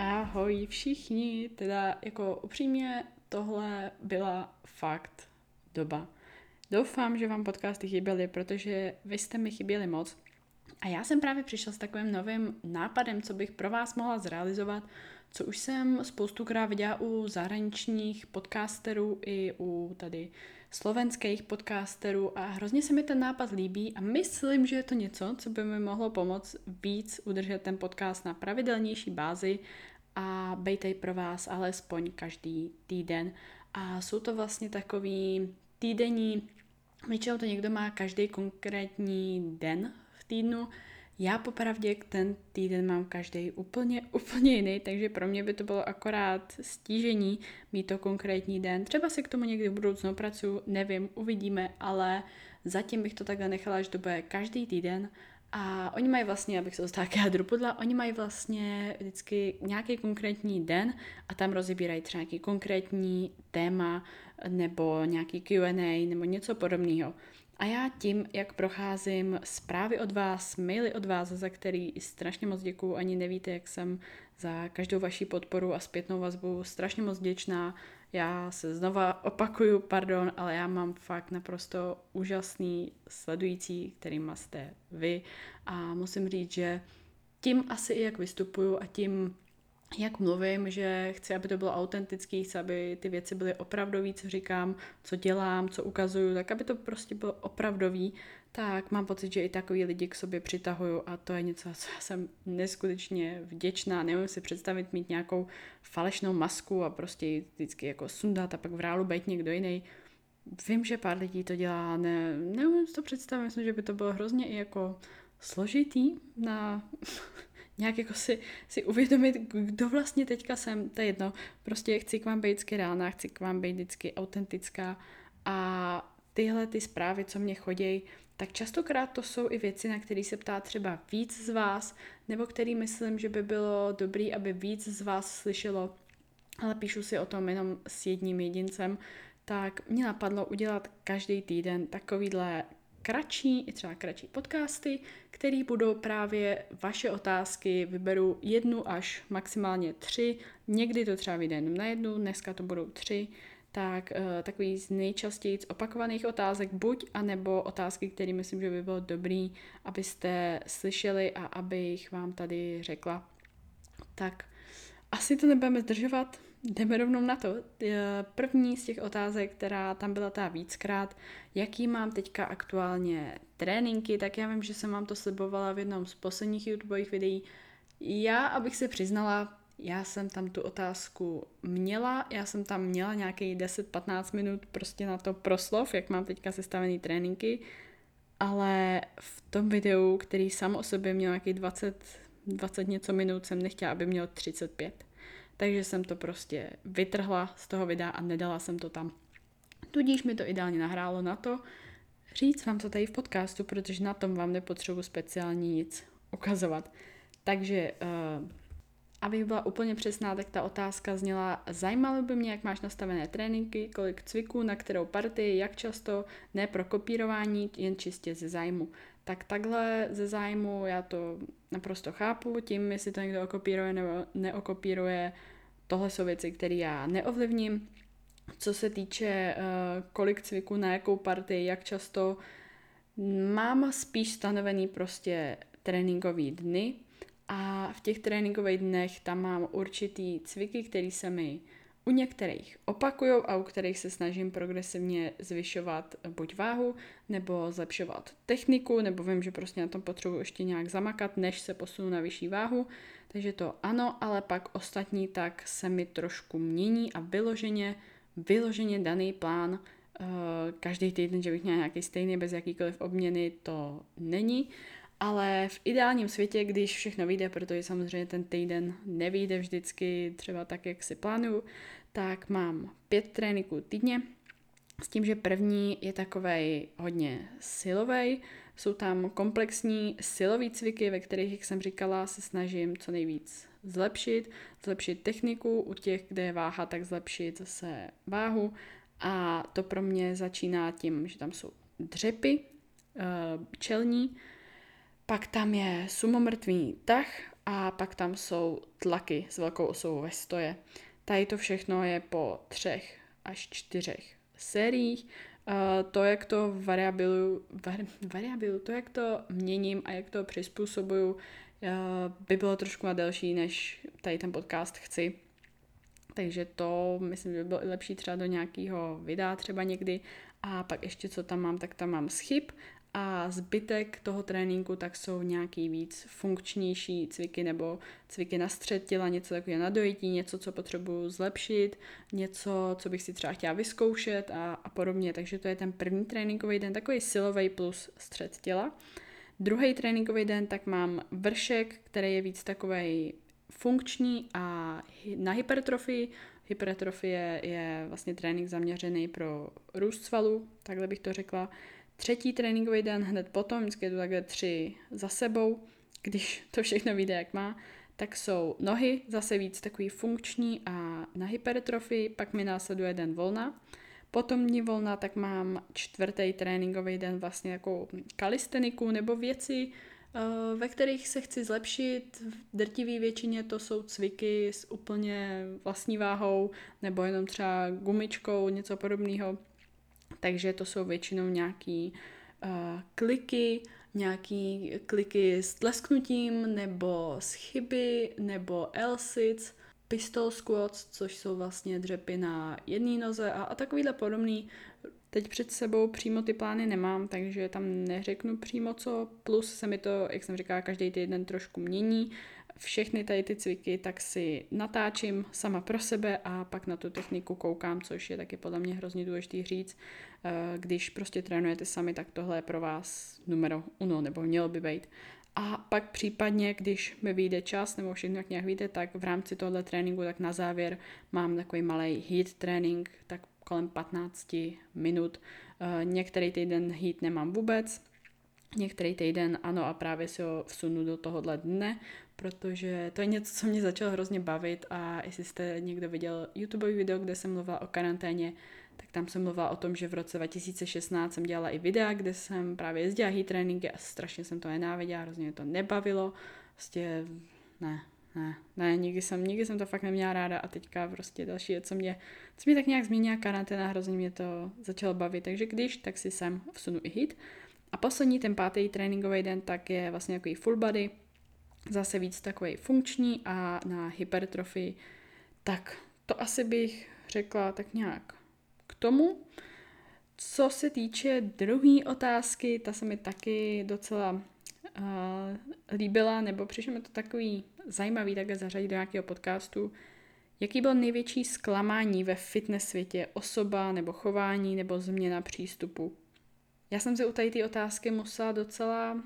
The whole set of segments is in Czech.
Ahoj všichni, teda jako upřímně tohle byla fakt doba. Doufám, že vám podcasty chyběly, protože vy jste mi chyběli moc. A já jsem právě přišla s takovým novým nápadem, co bych pro vás mohla zrealizovat, co už jsem spoustukrát viděla u zahraničních podcasterů i u tady slovenských podcasterů a hrozně se mi ten nápad líbí a myslím, že je to něco, co by mi mohlo pomoct víc udržet ten podcast na pravidelnější bázi a bejtej pro vás alespoň každý týden. A jsou to vlastně takový týdenní, většinou to někdo má každý konkrétní den v týdnu, já popravdě ten týden mám každý úplně, úplně jiný, takže pro mě by to bylo akorát stížení mít to konkrétní den. Třeba si k tomu někdy v budoucnu pracuji, nevím, uvidíme, ale zatím bych to takhle nechala, až to bude každý týden a oni mají vlastně, abych se dostala k jádru pudla, oni mají vlastně vždycky nějaký konkrétní den a tam rozebírají třeba nějaký konkrétní téma nebo nějaký Q&A nebo něco podobného. A já tím, jak procházím zprávy od vás, maily od vás, za který strašně moc děkuju, ani nevíte, jak jsem za každou vaši podporu a zpětnou vazbu strašně moc děčná. Já se znova opakuju, pardon, ale já mám fakt naprosto úžasný sledující, kterým jste vy. A musím říct, že tím asi i jak vystupuju a tím, jak mluvím, že chci, aby to bylo autentický, chci, aby ty věci byly opravdový, co říkám, co dělám, co ukazuju, tak aby to prostě bylo opravdový, tak mám pocit, že i takový lidi k sobě přitahuju a to je něco, co jsem neskutečně vděčná. Nemůžu si představit mít nějakou falešnou masku a prostě vždycky jako sundat a pak v reálu být někdo jiný. Vím, že pár lidí to dělá, ne, neumím si to představit, myslím, že by to bylo hrozně i jako složitý na nějak jako si, si uvědomit, kdo vlastně teďka jsem, to je jedno, prostě chci k vám být vždycky reálná, chci k vám být vždycky autentická. A tyhle ty zprávy, co mě chodí, tak častokrát to jsou i věci, na které se ptá třeba víc z vás, nebo který myslím, že by bylo dobrý, aby víc z vás slyšelo, ale píšu si o tom jenom s jedním jedincem, tak mě napadlo udělat každý týden takovýhle kratší, i třeba kratší podcasty, které budou právě vaše otázky, vyberu jednu až maximálně tři, někdy to třeba vyjde jenom na jednu, dneska to budou tři, tak uh, takový z nejčastěji opakovaných otázek, buď anebo otázky, které myslím, že by bylo dobrý, abyste slyšeli a abych vám tady řekla. Tak asi to nebudeme zdržovat, jdeme rovnou na to. První z těch otázek, která tam byla ta víckrát, jaký mám teďka aktuálně tréninky, tak já vím, že jsem vám to slibovala v jednom z posledních YouTubeových videí. Já, abych se přiznala, já jsem tam tu otázku měla, já jsem tam měla nějaký 10-15 minut prostě na to proslov, jak mám teďka sestavený tréninky, ale v tom videu, který sám o sobě měl nějaký 20, 20 něco minut, jsem nechtěla, aby měl 35. Takže jsem to prostě vytrhla z toho videa a nedala jsem to tam. Tudíž mi to ideálně nahrálo na to, říct vám to tady v podcastu, protože na tom vám nepotřebuji speciálně nic ukazovat. Takže uh, Abych byla úplně přesná, tak ta otázka zněla, zajímalo by mě, jak máš nastavené tréninky, kolik cviků, na kterou partii, jak často, ne pro kopírování, jen čistě ze zájmu. Tak takhle ze zájmu já to naprosto chápu, tím, jestli to někdo okopíruje nebo neokopíruje, tohle jsou věci, které já neovlivním. Co se týče uh, kolik cviků, na jakou partii, jak často, mám spíš stanovený prostě tréninkový dny, a v těch tréninkových dnech tam mám určitý cviky, které se mi u některých opakují a u kterých se snažím progresivně zvyšovat buď váhu, nebo zlepšovat techniku, nebo vím, že prostě na tom potřebuji ještě nějak zamakat, než se posunu na vyšší váhu. Takže to ano, ale pak ostatní tak se mi trošku mění a vyloženě, vyloženě daný plán uh, každý týden, že bych měla nějaký stejný bez jakýkoliv obměny, to není. Ale v ideálním světě, když všechno vyjde, protože samozřejmě ten týden nevyjde vždycky třeba tak, jak si plánuju, tak mám pět tréninků týdně, s tím, že první je takovej hodně silový. Jsou tam komplexní silové cviky, ve kterých, jak jsem říkala, se snažím co nejvíc zlepšit, zlepšit techniku, u těch, kde je váha, tak zlepšit zase váhu. A to pro mě začíná tím, že tam jsou dřepy, eh, čelní, pak tam je sumomrtvý tah a pak tam jsou tlaky s velkou osou ve stoje. Tady to všechno je po třech až čtyřech sériích. Uh, to, jak to variabilu, var, variabilu, to, jak to měním a jak to přizpůsobuju, uh, by bylo trošku na delší, než tady ten podcast chci. Takže to myslím, že by bylo i lepší třeba do nějakého videa třeba někdy. A pak ještě co tam mám, tak tam mám schyb a zbytek toho tréninku tak jsou nějaký víc funkčnější cviky nebo cviky na střed těla, něco takového na dojití, něco, co potřebuju zlepšit, něco, co bych si třeba chtěla vyzkoušet a, a podobně. Takže to je ten první tréninkový den, takový silový plus střed těla. Druhý tréninkový den tak mám vršek, který je víc takový funkční a na hypertrofii. Hypertrofie je vlastně trénink zaměřený pro růst svalů, takhle bych to řekla. Třetí tréninkový den hned potom, vždycky je to takhle tři za sebou, když to všechno vyjde jak má, tak jsou nohy, zase víc takový funkční a na hypertrofii, pak mi následuje den volna. Potom dní volna, tak mám čtvrtý tréninkový den vlastně jako kalisteniku nebo věci, eh, ve kterých se chci zlepšit. V drtivé většině to jsou cviky s úplně vlastní váhou nebo jenom třeba gumičkou, něco podobného takže to jsou většinou nějaký uh, kliky, nějaký kliky s tlesknutím, nebo s chyby, nebo L-sits, pistol squats, což jsou vlastně dřepy na jedné noze a, a takovýhle podobný. Teď před sebou přímo ty plány nemám, takže tam neřeknu přímo co, plus se mi to, jak jsem říkala, každý týden trošku mění, všechny tady ty cviky tak si natáčím sama pro sebe a pak na tu techniku koukám, což je taky podle mě hrozně důležitý říct. Eh, když prostě trénujete sami, tak tohle je pro vás numero uno, nebo mělo by být. A pak případně, když mi vyjde čas, nebo všechno jak nějak víte, tak v rámci tohle tréninku, tak na závěr mám takový malý heat trénink, tak kolem 15 minut. Eh, některý týden heat nemám vůbec, některý týden ano a právě si ho vsunu do tohohle dne, protože to je něco, co mě začalo hrozně bavit a jestli jste někdo viděl YouTube video, kde jsem mluvila o karanténě, tak tam jsem mluvila o tom, že v roce 2016 jsem dělala i videa, kde jsem právě jezdila heat tréninky a strašně jsem to nenáviděla, hrozně mě to nebavilo, prostě ne, ne, ne, nikdy jsem, nikdy jsem to fakt neměla ráda a teďka prostě další co mě, co mě tak nějak změnila karanténa, hrozně mě to začalo bavit, takže když, tak si sem vsunu i hit. A poslední, ten pátý tréninkový den, tak je vlastně takový full body, zase víc takový funkční a na hypertrofii, tak to asi bych řekla tak nějak k tomu. Co se týče druhé otázky, ta se mi taky docela uh, líbila, nebo přišlo mi to takový zajímavý takhle zařadit do nějakého podcastu. Jaký byl největší zklamání ve fitness světě? Osoba nebo chování nebo změna přístupu? Já jsem se u tady ty otázky musela docela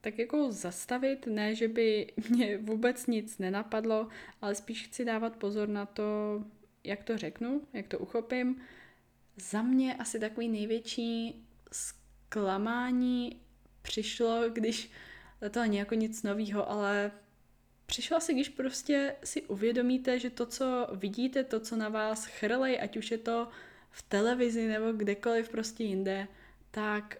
tak jako zastavit, ne, že by mě vůbec nic nenapadlo, ale spíš chci dávat pozor na to, jak to řeknu, jak to uchopím. Za mě asi takový největší zklamání přišlo, když to není jako nic nového, ale přišlo asi, když prostě si uvědomíte, že to, co vidíte, to, co na vás chrlej, ať už je to v televizi nebo kdekoliv prostě jinde, tak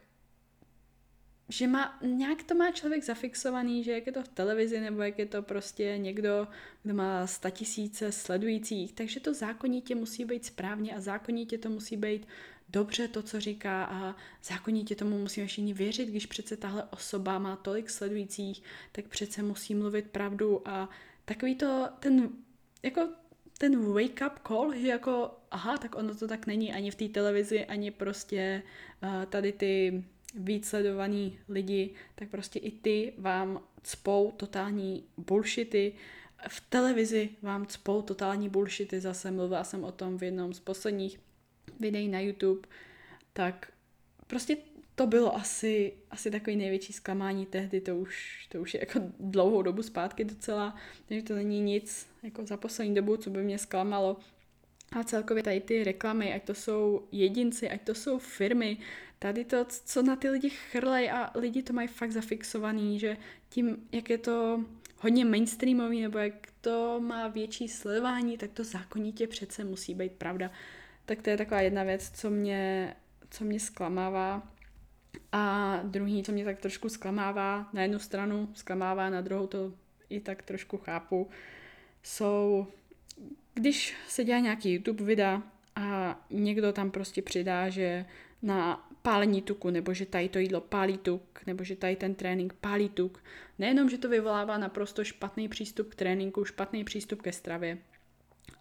že má, nějak to má člověk zafixovaný, že jak je to v televizi, nebo jak je to prostě někdo, kdo má tisíce sledujících, takže to zákonitě musí být správně a zákonitě to musí být dobře to, co říká a zákonitě tomu musíme všichni věřit, když přece tahle osoba má tolik sledujících, tak přece musí mluvit pravdu a takový to, ten, jako ten wake up call, že jako, aha, tak ono to tak není ani v té televizi, ani prostě uh, tady ty víc sledovaný lidi, tak prostě i ty vám cpou totální bullshity. V televizi vám cpou totální bullshity, zase mluvila jsem o tom v jednom z posledních videí na YouTube, tak prostě to bylo asi, asi takový největší zklamání tehdy, to už, to už je jako dlouhou dobu zpátky docela, takže to není nic jako za poslední dobu, co by mě zklamalo. A celkově tady ty reklamy, ať to jsou jedinci, ať to jsou firmy, tady to, co na ty lidi chrlej a lidi to mají fakt zafixovaný, že tím, jak je to hodně mainstreamový nebo jak to má větší sledování, tak to zákonitě přece musí být pravda. Tak to je taková jedna věc, co mě, co mě zklamává. A druhý, co mě tak trošku zklamává, na jednu stranu zklamává, na druhou to i tak trošku chápu, jsou, když se dělá nějaký YouTube videa a někdo tam prostě přidá, že na pálení tuku, nebo že tady to jídlo pálí tuk, nebo že tady ten trénink pálí tuk. Nejenom, že to vyvolává naprosto špatný přístup k tréninku, špatný přístup ke stravě,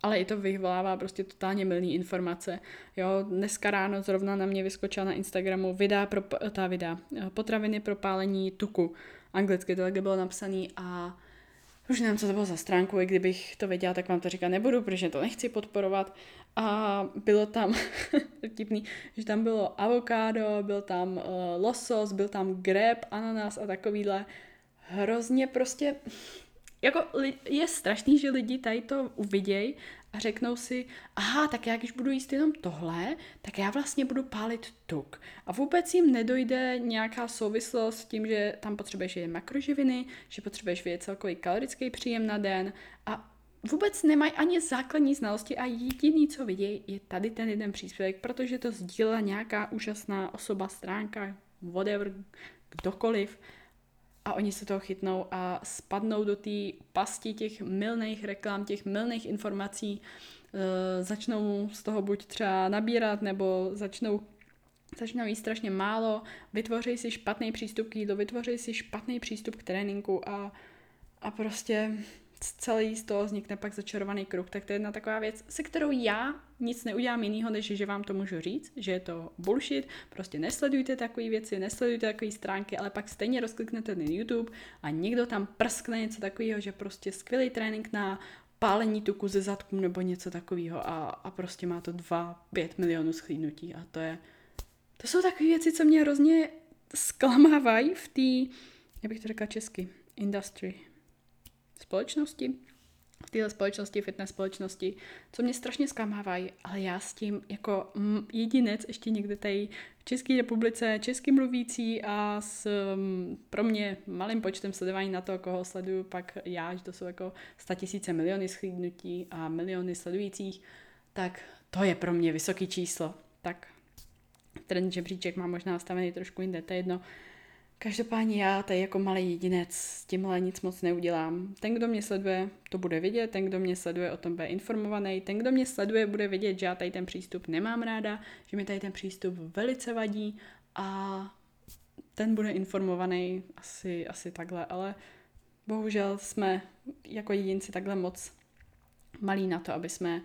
ale i to vyvolává prostě totálně milný informace. Jo, dneska ráno zrovna na mě vyskočila na Instagramu videa pro, ta videa, potraviny pro pálení tuku. Anglicky to takhle bylo napsané a už nevím, co to bylo za stránku, i kdybych to věděla, tak vám to říkat nebudu, protože to nechci podporovat. A bylo tam, vtipný, že tam bylo avokádo, byl tam uh, losos, byl tam greb, ananas a takovýhle. Hrozně prostě jako je strašný, že lidi tady to uvidějí a řeknou si, aha, tak já když budu jíst jenom tohle, tak já vlastně budu pálit tuk. A vůbec jim nedojde nějaká souvislost s tím, že tam potřebuješ jet makroživiny, že potřebuješ vědět celkový kalorický příjem na den a vůbec nemají ani základní znalosti a jediný, co vidějí, je tady ten jeden příspěvek, protože to sdílela nějaká úžasná osoba, stránka, whatever, kdokoliv a oni se toho chytnou a spadnou do té pasti těch milných reklam, těch milných informací, e, začnou z toho buď třeba nabírat, nebo začnou začnou jíst strašně málo, vytvoří si špatný přístup k jídlu, vytvoří si špatný přístup k tréninku a, a prostě celý z toho vznikne pak začarovaný kruh. Tak to je jedna taková věc, se kterou já nic neudělám jiného, než že vám to můžu říct, že je to bullshit, prostě nesledujte takové věci, nesledujte takové stránky, ale pak stejně rozkliknete na YouTube a někdo tam prskne něco takového, že prostě skvělý trénink na pálení tuku ze zadku nebo něco takového a, a prostě má to 2-5 milionů schlídnutí a to je, to jsou takové věci, co mě hrozně zklamávají v té, jak bych to řekla česky, industry, společnosti, v téhle společnosti, fitness společnosti, co mě strašně zklamávají, ale já s tím jako jedinec ještě někde tady v České republice, český mluvící a s pro mě malým počtem sledování na to, koho sleduju, pak já, že to jsou jako tisíce miliony schlídnutí a miliony sledujících, tak to je pro mě vysoký číslo. Tak ten žebříček má možná nastavený trošku jinde, to je jedno. Každopádně já tady jako malý jedinec s tímhle nic moc neudělám. Ten, kdo mě sleduje, to bude vidět, ten, kdo mě sleduje, o tom bude informovaný, ten, kdo mě sleduje, bude vidět, že já tady ten přístup nemám ráda, že mi tady ten přístup velice vadí a ten bude informovaný asi, asi takhle, ale bohužel jsme jako jedinci takhle moc malí na to, aby jsme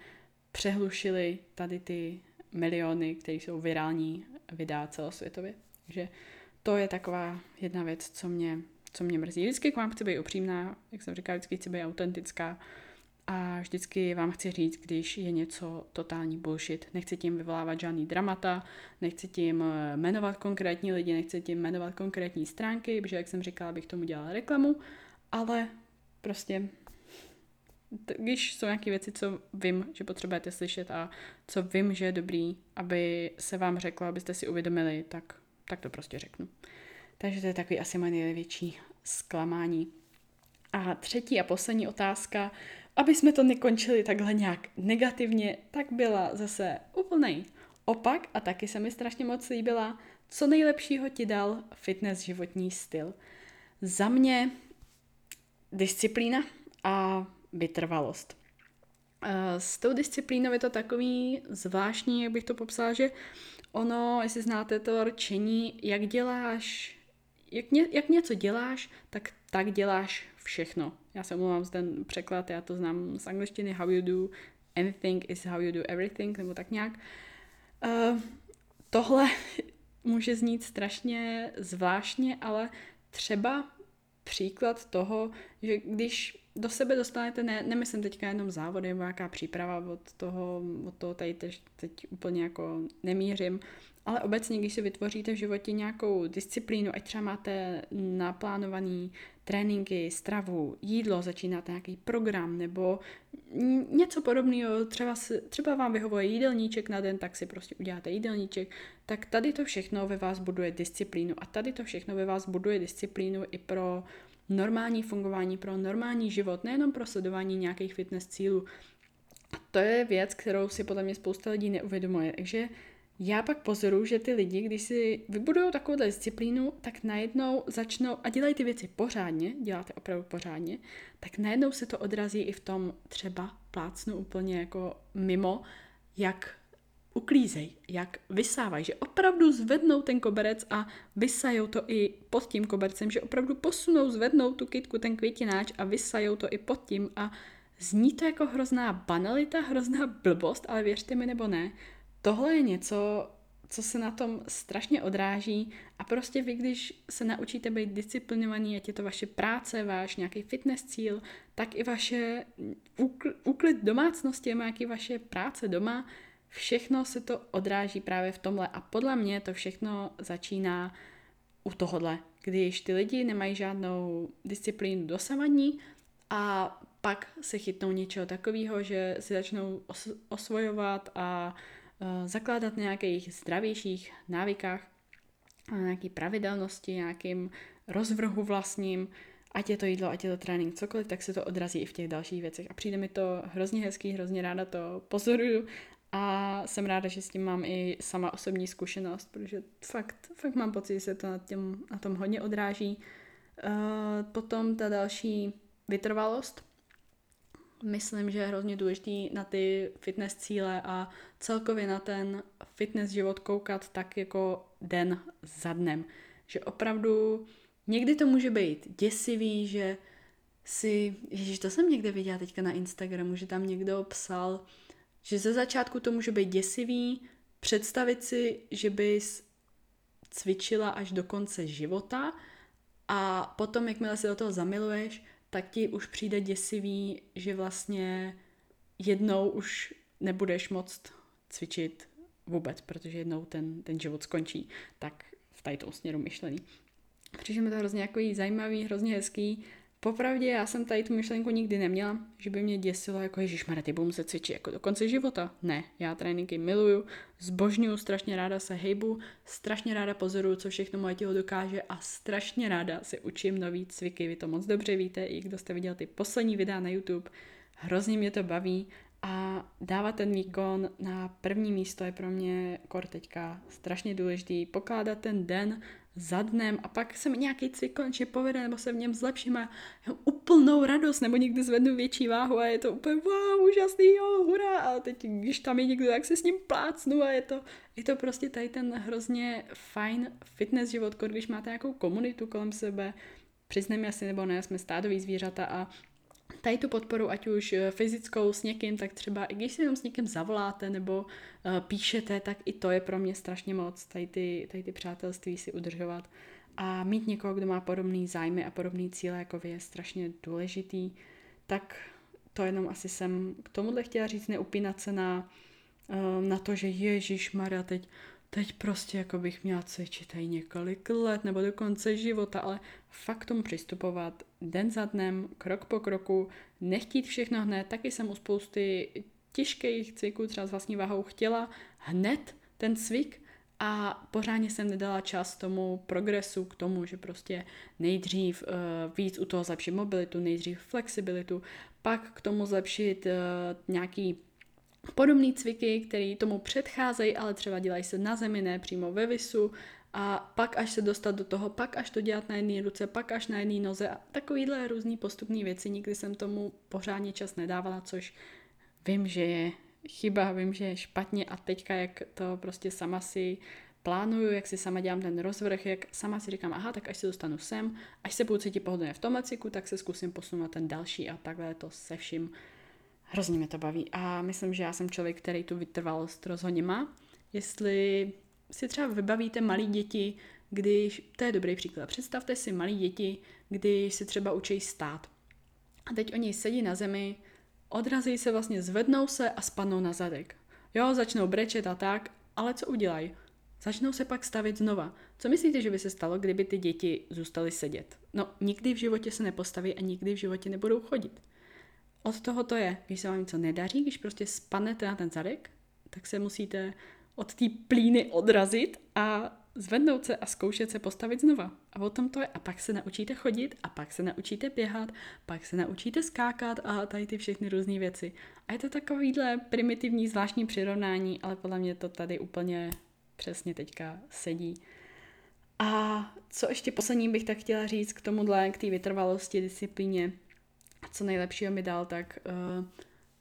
přehlušili tady ty miliony, které jsou virální videa celosvětově. Takže to je taková jedna věc, co mě, co mě mrzí. Vždycky k vám chci být upřímná, jak jsem říkala, vždycky chci být autentická a vždycky vám chci říct, když je něco totální bullshit. Nechci tím vyvolávat žádný dramata, nechci tím eh, jmenovat konkrétní lidi, nechci tím jmenovat konkrétní stránky, protože jak jsem říkala, bych tomu dělala reklamu, ale prostě když jsou nějaké věci, co vím, že potřebujete slyšet a co vím, že je dobrý, aby se vám řeklo, abyste si uvědomili, tak tak to prostě řeknu. Takže to je takový asi moje největší zklamání. A třetí a poslední otázka, aby jsme to nekončili takhle nějak negativně, tak byla zase úplný opak a taky se mi strašně moc líbila, co nejlepšího ti dal fitness životní styl. Za mě disciplína a vytrvalost. Eh, s tou disciplínou je to takový zvláštní, jak bych to popsala, že ono, jestli znáte to rčení, jak děláš, jak, ně, jak něco děláš, tak tak děláš všechno. Já se omlouvám za ten překlad, já to znám z angličtiny, how you do anything is how you do everything, nebo tak nějak. Uh, tohle může znít strašně zvláštně, ale třeba příklad toho, že když do sebe dostanete, ne, nemyslím teďka jenom závody nebo nějaká příprava od toho, od toho tady teď, teď úplně jako nemířím, ale obecně, když si vytvoříte v životě nějakou disciplínu, ať třeba máte naplánovaný tréninky, stravu, jídlo, začínáte nějaký program nebo něco podobného, třeba, třeba vám vyhovuje jídelníček na den, tak si prostě uděláte jídelníček, tak tady to všechno ve vás buduje disciplínu a tady to všechno ve vás buduje disciplínu i pro normální fungování, pro normální život, nejenom pro sledování nějakých fitness cílů. A to je věc, kterou si podle mě spousta lidí neuvědomuje. Takže já pak pozoruju, že ty lidi, když si vybudují takovou disciplínu, tak najednou začnou a dělají ty věci pořádně, děláte opravdu pořádně, tak najednou se to odrazí i v tom třeba plácnu úplně jako mimo, jak uklízej, jak vysávají, že opravdu zvednou ten koberec a vysajou to i pod tím kobercem, že opravdu posunou, zvednou tu kytku, ten květináč a vysajou to i pod tím a zní to jako hrozná banalita, hrozná blbost, ale věřte mi nebo ne, tohle je něco, co se na tom strašně odráží a prostě vy, když se naučíte být disciplinovaní, ať je to vaše práce, váš nějaký fitness cíl, tak i vaše úklid domácnosti, nějaký vaše práce doma, všechno se to odráží právě v tomhle a podle mě to všechno začíná u tohohle, když ty lidi nemají žádnou disciplínu dosavadní a pak se chytnou něčeho takového, že si začnou os- osvojovat a uh, zakládat nějakých zdravějších návykách, a nějaký pravidelnosti, nějakým rozvrhu vlastním, ať je to jídlo, ať je to trénink, cokoliv, tak se to odrazí i v těch dalších věcech. A přijde mi to hrozně hezký, hrozně ráda to pozoruju a jsem ráda, že s tím mám i sama osobní zkušenost, protože fakt, fakt mám pocit, že se to na, těm, na tom hodně odráží. Uh, potom ta další vytrvalost. Myslím, že je hrozně důležitý na ty fitness cíle a celkově na ten fitness život koukat tak jako den za dnem. Že opravdu někdy to může být děsivý, že si, ježiš, to jsem někde viděla teďka na Instagramu, že tam někdo psal, že ze začátku to může být děsivý, představit si, že bys cvičila až do konce života a potom, jakmile se do toho zamiluješ, tak ti už přijde děsivý, že vlastně jednou už nebudeš moct cvičit vůbec, protože jednou ten, ten život skončí. Tak v tady tom směru myšlený. Přišlo mi to hrozně jako zajímavý, hrozně hezký Popravdě já jsem tady tu myšlenku nikdy neměla, že by mě děsilo jako Ježíš ty budu muset cvičit jako do konce života. Ne, já tréninky miluju, zbožňuju, strašně ráda se hejbu, strašně ráda pozoruju, co všechno moje tělo dokáže a strašně ráda se učím nový cviky. Vy to moc dobře víte, i kdo jste viděl ty poslední videa na YouTube. Hrozně mě to baví a dávat ten výkon na první místo je pro mě kor teďka strašně důležitý. Pokládat ten den za dnem a pak se mi nějaký cvik konečně povede, nebo se v něm zlepším a úplnou radost, nebo někdy zvednu větší váhu a je to úplně wow, úžasný, jo, hurá, a teď když tam je někdo, tak se s ním plácnu a je to, je to prostě tady ten hrozně fajn fitness život, když máte nějakou komunitu kolem sebe, přiznejme si nebo ne, jsme stádový zvířata a tady tu podporu, ať už eh, fyzickou s někým, tak třeba i když si jenom s někým zavoláte nebo uh, píšete, tak i to je pro mě strašně moc, tady ty, tady ty přátelství si udržovat. A mít někoho, kdo má podobný zájmy a podobný cíle jako vy je strašně důležitý. Tak to jenom asi jsem k tomuhle chtěla říct, neupínat se na, uh, na to, že Ježíš Maria, teď teď prostě jako bych měla cvičit tady několik let nebo do konce života, ale fakt tomu přistupovat den za dnem, krok po kroku, nechtít všechno hned, taky jsem u spousty těžkých cviků, třeba s vlastní váhou, chtěla hned ten cvik a pořádně jsem nedala čas tomu progresu, k tomu, že prostě nejdřív uh, víc u toho zlepšit mobilitu, nejdřív flexibilitu, pak k tomu zlepšit uh, nějaký podobné cviky, které tomu předcházejí, ale třeba dělají se na zemi, ne přímo ve visu. A pak až se dostat do toho, pak až to dělat na jedné ruce, pak až na jedné noze. A takovýhle různý postupné věci, nikdy jsem tomu pořádně čas nedávala, což vím, že je chyba, vím, že je špatně. A teďka jak to prostě sama si plánuju, jak si sama dělám ten rozvrh, jak sama si říkám, aha, tak až se dostanu sem, až se budu cítit pohodlně v tomhle cyklu, tak se zkusím posunout ten další. A takhle to se vším Hrozně mě to baví a myslím, že já jsem člověk, který tu vytrvalost rozhodně má. Jestli si třeba vybavíte malí děti, když, to je dobrý příklad, představte si malí děti, když si třeba učí stát. A teď oni sedí na zemi, odrazí se vlastně, zvednou se a spadnou na zadek. Jo, začnou brečet a tak, ale co udělají? Začnou se pak stavit znova. Co myslíte, že by se stalo, kdyby ty děti zůstaly sedět? No, nikdy v životě se nepostaví a nikdy v životě nebudou chodit. Od toho to je. Když se vám něco nedaří, když prostě spadnete na ten zadek, tak se musíte od té plíny odrazit a zvednout se a zkoušet se postavit znova. A o tom to je. A pak se naučíte chodit, a pak se naučíte běhat, pak se naučíte skákat a tady ty všechny různé věci. A je to takovýhle primitivní, zvláštní přirovnání, ale podle mě to tady úplně přesně teďka sedí. A co ještě poslední bych tak chtěla říct k tomuhle, k té vytrvalosti, disciplíně, co nejlepšího mi dal, tak uh,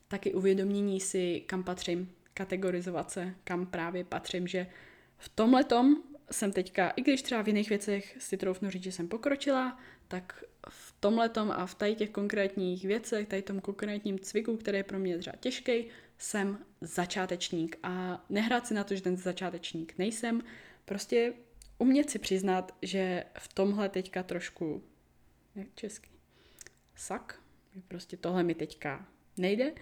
taky uvědomění si, kam patřím, kategorizovat se, kam právě patřím, že v tomhle jsem teďka, i když třeba v jiných věcech si troufnu říct, že jsem pokročila, tak v tomhle a v tady těch konkrétních věcech, tady tom konkrétním cviku, který je pro mě třeba těžký, jsem začátečník. A nehrát si na to, že ten začátečník nejsem, prostě umět si přiznat, že v tomhle teďka trošku, jak česky, sak, prostě tohle mi teďka nejde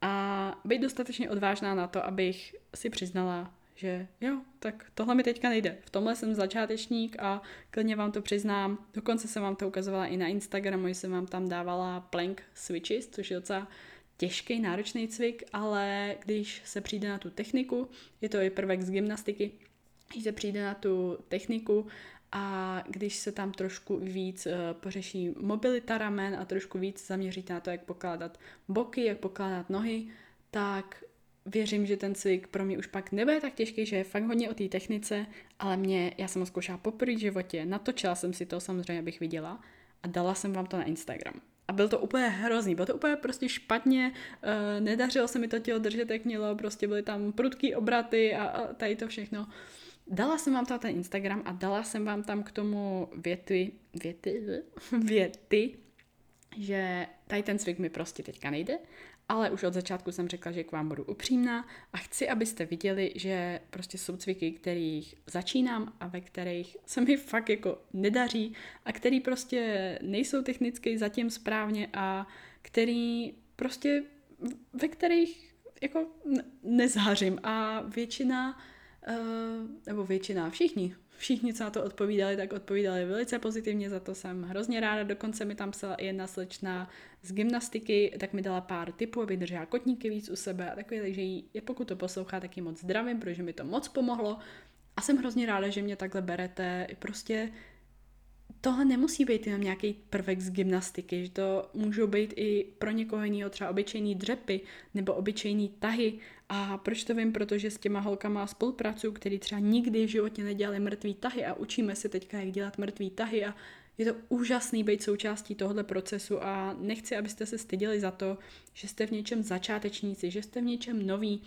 a být dostatečně odvážná na to, abych si přiznala, že jo, tak tohle mi teďka nejde. V tomhle jsem začátečník a klidně vám to přiznám. Dokonce jsem vám to ukazovala i na Instagramu, jsem vám tam dávala plank switches, což je docela těžký, náročný cvik, ale když se přijde na tu techniku, je to i prvek z gymnastiky, když se přijde na tu techniku a když se tam trošku víc uh, pořeší mobilita ramen a trošku víc zaměříte na to, jak pokládat boky, jak pokládat nohy, tak věřím, že ten cvik pro mě už pak nebude tak těžký, že je fakt hodně o té technice, ale mě, já jsem ho zkoušela poprvé v životě, natočila jsem si to samozřejmě, abych viděla a dala jsem vám to na Instagram. A byl to úplně hrozný, bylo to úplně prostě špatně, uh, nedařilo se mi to tělo držet, jak mělo, prostě byly tam prudký obraty a tady to všechno. Dala jsem vám tam ten Instagram a dala jsem vám tam k tomu věty, věty, věty, že tady ten cvik mi prostě teďka nejde ale už od začátku jsem řekla, že k vám budu upřímná a chci, abyste viděli, že prostě jsou cviky, kterých začínám a ve kterých se mi fakt jako nedaří a který prostě nejsou technicky zatím správně a který prostě ve kterých jako nezhařím a většina, nebo většina, všichni všichni, co na to odpovídali, tak odpovídali velice pozitivně, za to jsem hrozně ráda. Dokonce mi tam psala i jedna slečna z gymnastiky, tak mi dala pár tipů, aby držela kotníky víc u sebe a takové, takže jí, pokud to poslouchá, tak ji moc zdravím, protože mi to moc pomohlo. A jsem hrozně ráda, že mě takhle berete. Prostě tohle nemusí být jenom nějaký prvek z gymnastiky, že to můžou být i pro někoho jiného třeba obyčejný dřepy nebo obyčejný tahy. A proč to vím? Protože s těma holkama spolupracuju, který třeba nikdy v životě nedělali mrtvý tahy a učíme se teďka, jak dělat mrtvý tahy a je to úžasný být součástí tohoto procesu a nechci, abyste se styděli za to, že jste v něčem začátečníci, že jste v něčem noví,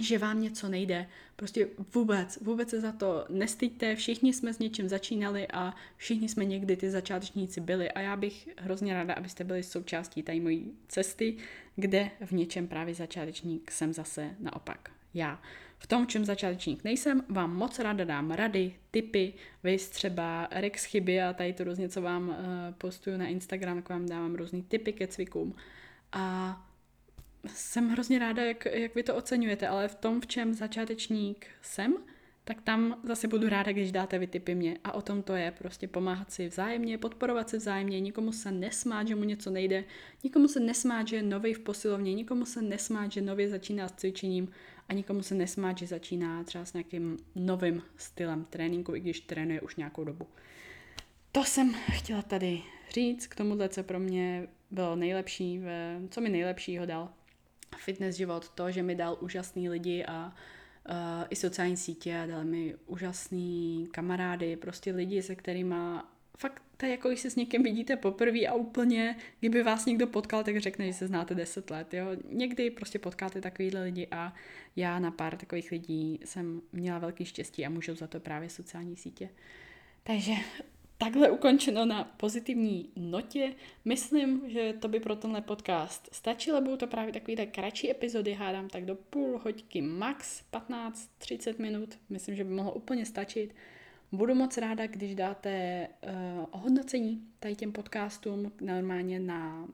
že vám něco nejde. Prostě vůbec, vůbec se za to nestyďte, všichni jsme s něčím začínali a všichni jsme někdy ty začátečníci byli a já bych hrozně ráda, abyste byli součástí tady mojí cesty, kde v něčem právě začátečník jsem zase naopak já. V tom, čem začátečník nejsem, vám moc ráda dám rady, tipy, vy třeba Rex chyby a tady to různě, co vám uh, postuju na Instagram, tak vám dávám různý tipy ke cvikům. A jsem hrozně ráda, jak, jak vy to oceňujete, ale v tom, v čem začátečník jsem, tak tam zase budu ráda, když dáte vy typy mě. A o tom to je, prostě pomáhat si vzájemně, podporovat se vzájemně, nikomu se nesmát, že mu něco nejde, nikomu se nesmát, že je nový v posilovně, nikomu se nesmát, že nově začíná s cvičením a nikomu se nesmát, že začíná třeba s nějakým novým stylem tréninku, i když trénuje už nějakou dobu. To jsem chtěla tady říct k tomuhle, co pro mě bylo nejlepší, co mi nejlepšího dal fitness život, to, že mi dal úžasný lidi a uh, i sociální sítě a dal mi úžasný kamarády, prostě lidi, se kterými fakt to je jako, když se s někým vidíte poprvé a úplně, kdyby vás někdo potkal, tak řekne, že se znáte 10 let, jo. Někdy prostě potkáte takovýhle lidi a já na pár takových lidí jsem měla velký štěstí a můžu za to právě sociální sítě. Takže takhle ukončeno na pozitivní notě. Myslím, že to by pro tenhle podcast stačilo. Budou to právě takové kratší epizody, hádám tak do půl hoďky max 15-30 minut. Myslím, že by mohlo úplně stačit. Budu moc ráda, když dáte uh, ohodnocení tady těm podcastům normálně na,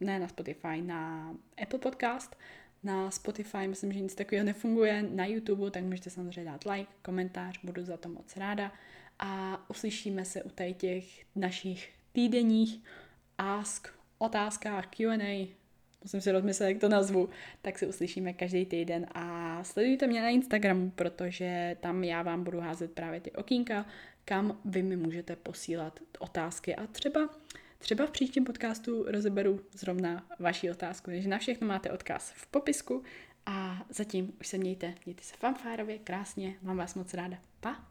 ne na Spotify, na Apple Podcast. Na Spotify myslím, že nic takového nefunguje. Na YouTube, tak můžete samozřejmě dát like, komentář, budu za to moc ráda a uslyšíme se u tady těch našich týdenních ask, otázkách, Q&A, musím si rozmyslet, jak to nazvu, tak se uslyšíme každý týden a sledujte mě na Instagramu, protože tam já vám budu házet právě ty okýnka, kam vy mi můžete posílat otázky a třeba Třeba v příštím podcastu rozeberu zrovna vaši otázku, takže na všechno máte odkaz v popisku A zatím už se mějte, mějte se fanfárově, krásně, mám vás moc ráda. Pa!